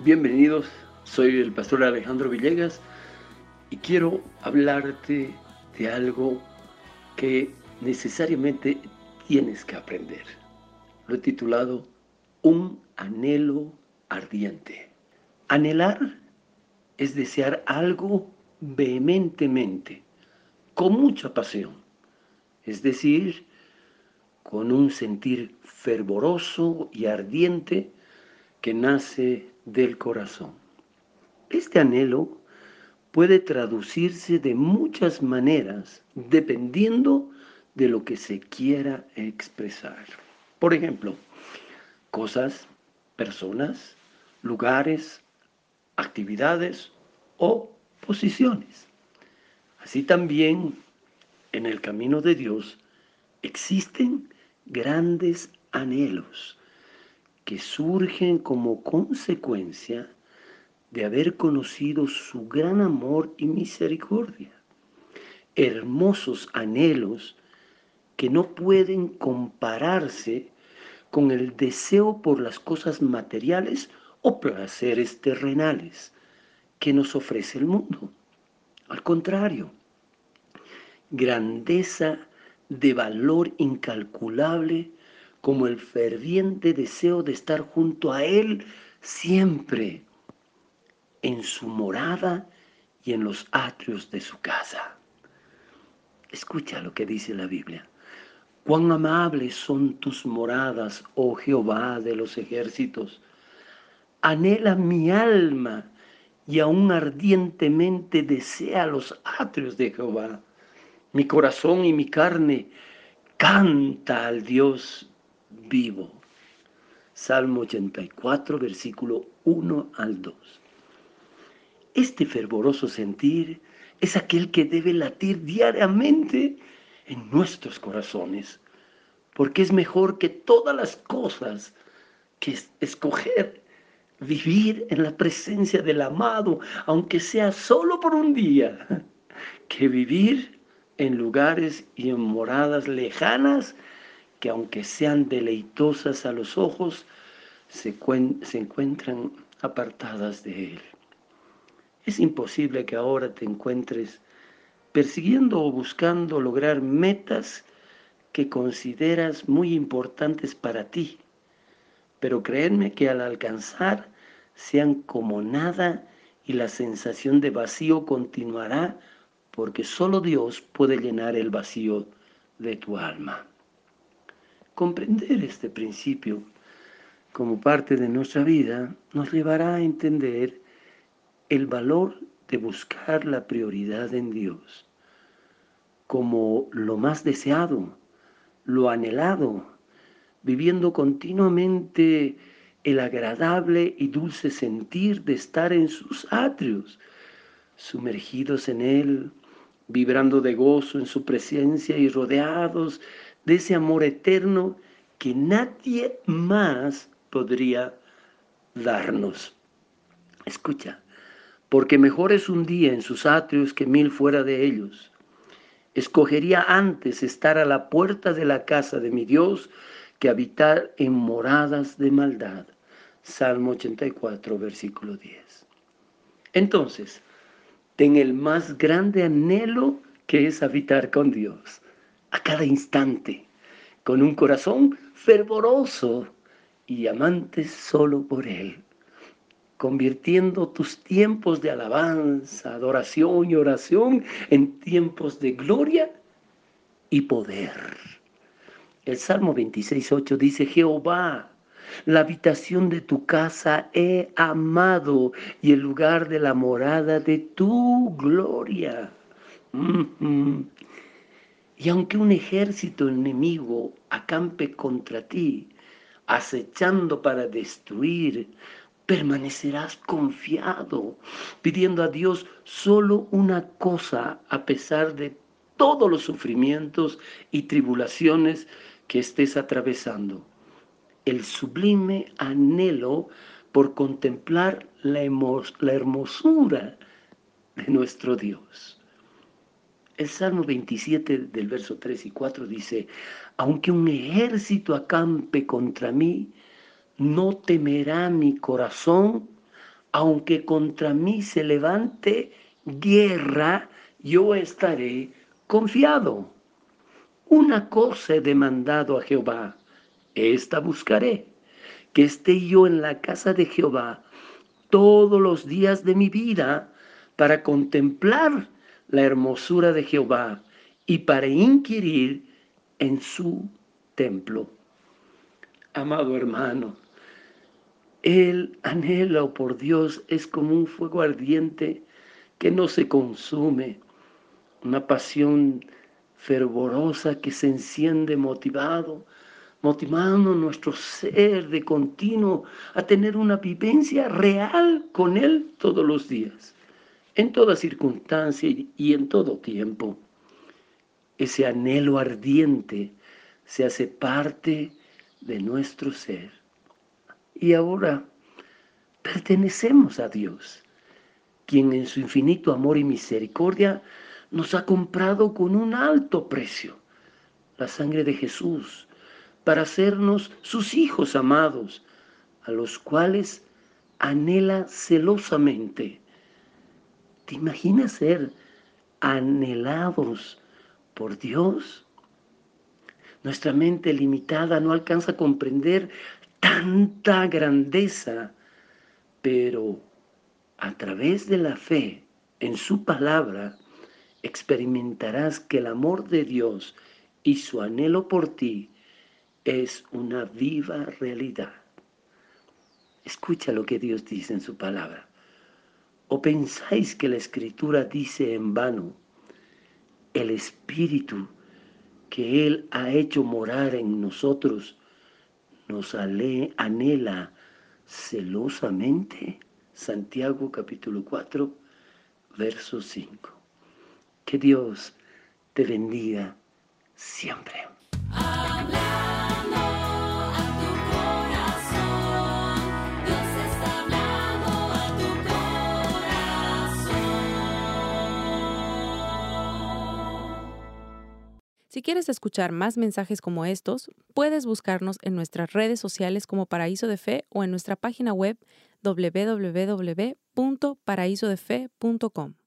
Bienvenidos, soy el pastor Alejandro Villegas y quiero hablarte de algo que necesariamente tienes que aprender. Lo he titulado Un anhelo ardiente. Anhelar es desear algo vehementemente, con mucha pasión, es decir, con un sentir fervoroso y ardiente que nace del corazón. Este anhelo puede traducirse de muchas maneras dependiendo de lo que se quiera expresar. Por ejemplo, cosas, personas, lugares, actividades o posiciones. Así también en el camino de Dios existen grandes anhelos que surgen como consecuencia de haber conocido su gran amor y misericordia. Hermosos anhelos que no pueden compararse con el deseo por las cosas materiales o placeres terrenales que nos ofrece el mundo. Al contrario, grandeza de valor incalculable como el ferviente deseo de estar junto a Él siempre, en su morada y en los atrios de su casa. Escucha lo que dice la Biblia. Cuán amables son tus moradas, oh Jehová de los ejércitos. Anhela mi alma y aún ardientemente desea los atrios de Jehová. Mi corazón y mi carne canta al Dios vivo. Salmo 84, versículo 1 al 2. Este fervoroso sentir es aquel que debe latir diariamente en nuestros corazones, porque es mejor que todas las cosas que escoger vivir en la presencia del amado, aunque sea solo por un día, que vivir en lugares y en moradas lejanas que aunque sean deleitosas a los ojos, se, encuentran apartadas de Él. Es imposible que ahora te encuentres persiguiendo o buscando lograr metas que consideras muy importantes para ti, pero créeme que al alcanzar sean como nada y la sensación de vacío continuará porque solo Dios puede llenar el vacío de tu alma. Comprender este principio como parte de nuestra vida nos llevará a entender el valor de buscar la prioridad en Dios como lo más deseado, lo anhelado, viviendo continuamente el agradable y dulce sentir de estar en sus atrios, sumergidos en Él, vibrando de gozo en su presencia y rodeados de ese amor eterno que nadie más podría darnos. Escucha, porque mejor es un día en sus atrios que mil fuera de ellos. Escogería antes estar a la puerta de la casa de mi Dios que habitar en moradas de maldad. Salmo 84, versículo 10. Entonces, ten el más grande anhelo que es habitar con Dios a cada instante, con un corazón fervoroso y amante solo por Él, convirtiendo tus tiempos de alabanza, adoración y oración en tiempos de gloria y poder. El Salmo 26.8 dice, Jehová, la habitación de tu casa he amado y el lugar de la morada de tu gloria. Y aunque un ejército enemigo acampe contra ti, acechando para destruir, permanecerás confiado, pidiendo a Dios solo una cosa a pesar de todos los sufrimientos y tribulaciones que estés atravesando. El sublime anhelo por contemplar la, hermosura de nuestro Dios. El Salmo 27 del verso 3 y 4 dice, aunque un ejército acampe contra mí, no temerá mi corazón, aunque contra mí se levante guerra, yo estaré confiado. Una cosa he demandado a Jehová, esta buscaré, que esté yo en la casa de Jehová todos los días de mi vida para contemplar la hermosura de Jehová y para inquirir en su templo. Amado hermano, el anhelo por Dios es como un fuego ardiente que no se consume, una pasión fervorosa que se enciende motivado, motivando nuestro ser de continuo a tener una vivencia real con Él todos los días, en toda circunstancia y en todo tiempo. Ese anhelo ardiente se hace parte de nuestro ser. Y ahora pertenecemos a Dios, quien en su infinito amor y misericordia nos ha comprado con un alto precio, la sangre de Jesús, para hacernos sus hijos amados, a los cuales anhela celosamente. ¿Te imaginas ser anhelados por Dios? Nuestra mente limitada no alcanza a comprender tanta grandeza, pero a través de la fe en su palabra experimentarás que el amor de Dios y su anhelo por ti es una viva realidad. Escucha lo que Dios dice en su palabra. ¿O pensáis que la escritura dice en vano, el Espíritu que Él ha hecho morar en nosotros nos anhela celosamente? Santiago capítulo 4, verso 5. Que Dios te bendiga siempre. Si quieres escuchar más mensajes como estos, puedes buscarnos en nuestras redes sociales como Paraíso de Fe o en nuestra página web www.paraisodefe.com.